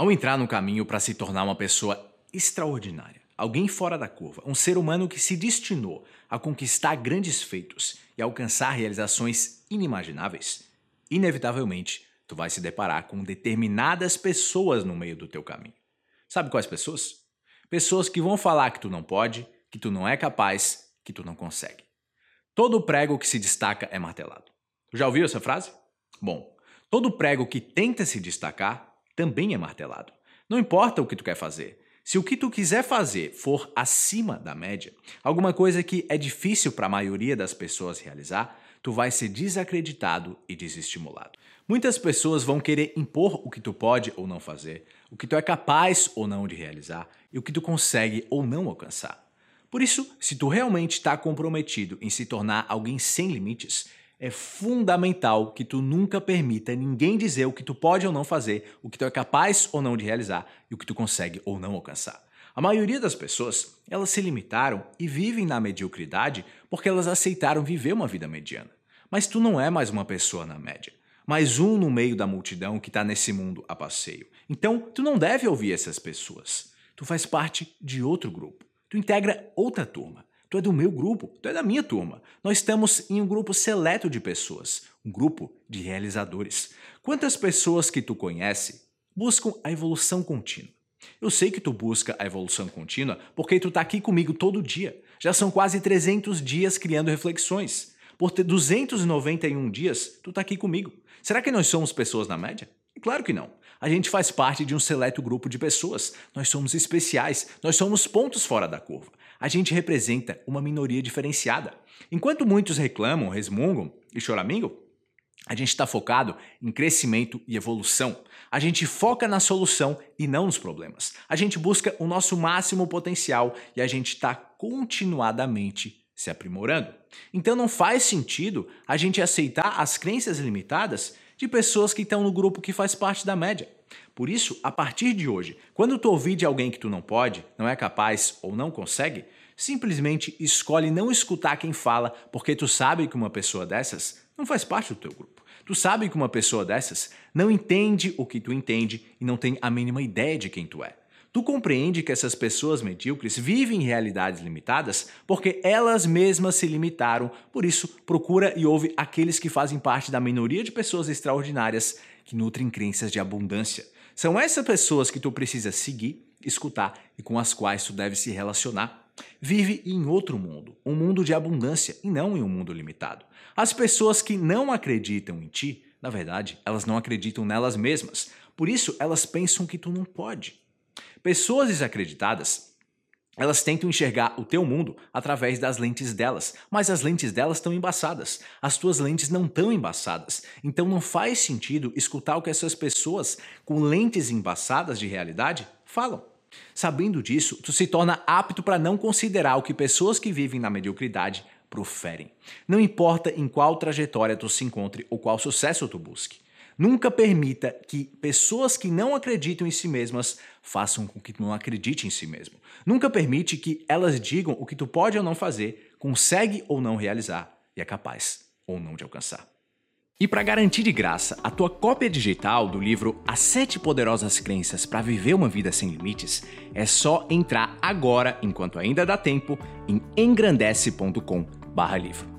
Ao entrar no caminho para se tornar uma pessoa extraordinária, alguém fora da curva, um ser humano que se destinou a conquistar grandes feitos e alcançar realizações inimagináveis, inevitavelmente tu vai se deparar com determinadas pessoas no meio do teu caminho. Sabe quais pessoas? Pessoas que vão falar que tu não pode, que tu não é capaz, que tu não consegue. Todo prego que se destaca é martelado. Tu já ouviu essa frase? Bom, todo prego que tenta se destacar também é martelado. Não importa o que tu quer fazer. Se o que tu quiser fazer for acima da média, alguma coisa que é difícil para a maioria das pessoas realizar, tu vai ser desacreditado e desestimulado. Muitas pessoas vão querer impor o que tu pode ou não fazer, o que tu é capaz ou não de realizar e o que tu consegue ou não alcançar. Por isso, se tu realmente está comprometido em se tornar alguém sem limites, é fundamental que tu nunca permita ninguém dizer o que tu pode ou não fazer, o que tu é capaz ou não de realizar e o que tu consegue ou não alcançar. A maioria das pessoas, elas se limitaram e vivem na mediocridade porque elas aceitaram viver uma vida mediana. Mas tu não é mais uma pessoa na média, mais um no meio da multidão que está nesse mundo a passeio. Então, tu não deve ouvir essas pessoas. Tu faz parte de outro grupo. Tu integra outra turma. Tu é do meu grupo, tu é da minha turma. Nós estamos em um grupo seleto de pessoas, um grupo de realizadores. Quantas pessoas que tu conhece buscam a evolução contínua? Eu sei que tu busca a evolução contínua porque tu tá aqui comigo todo dia. Já são quase 300 dias criando reflexões. Por ter 291 dias, tu tá aqui comigo. Será que nós somos pessoas na média? Claro que não. A gente faz parte de um seleto grupo de pessoas. Nós somos especiais, nós somos pontos fora da curva a gente representa uma minoria diferenciada. Enquanto muitos reclamam, resmungam e choramingam, a gente está focado em crescimento e evolução. A gente foca na solução e não nos problemas. A gente busca o nosso máximo potencial e a gente está continuadamente se aprimorando. Então não faz sentido a gente aceitar as crenças limitadas de pessoas que estão no grupo que faz parte da média. Por isso, a partir de hoje, quando tu ouvir de alguém que tu não pode, não é capaz ou não consegue, simplesmente escolhe não escutar quem fala, porque tu sabe que uma pessoa dessas não faz parte do teu grupo. Tu sabe que uma pessoa dessas não entende o que tu entende e não tem a mínima ideia de quem tu é. Tu compreende que essas pessoas medíocres vivem em realidades limitadas porque elas mesmas se limitaram, por isso procura e ouve aqueles que fazem parte da minoria de pessoas extraordinárias que nutrem crenças de abundância. São essas pessoas que tu precisa seguir, escutar e com as quais tu deve se relacionar. Vive em outro mundo, um mundo de abundância e não em um mundo limitado. As pessoas que não acreditam em ti, na verdade, elas não acreditam nelas mesmas. Por isso, elas pensam que tu não pode. Pessoas desacreditadas elas tentam enxergar o teu mundo através das lentes delas, mas as lentes delas estão embaçadas. As tuas lentes não estão embaçadas. Então não faz sentido escutar o que essas pessoas com lentes embaçadas de realidade falam. Sabendo disso, tu se torna apto para não considerar o que pessoas que vivem na mediocridade proferem. Não importa em qual trajetória tu se encontre ou qual sucesso tu busque. Nunca permita que pessoas que não acreditam em si mesmas façam com que tu não acredite em si mesmo. Nunca permite que elas digam o que tu pode ou não fazer, consegue ou não realizar e é capaz ou não de alcançar. E para garantir de graça a tua cópia digital do livro As Sete Poderosas Crenças para Viver uma Vida Sem Limites, é só entrar agora, enquanto ainda dá tempo, em engrandece.com/livro.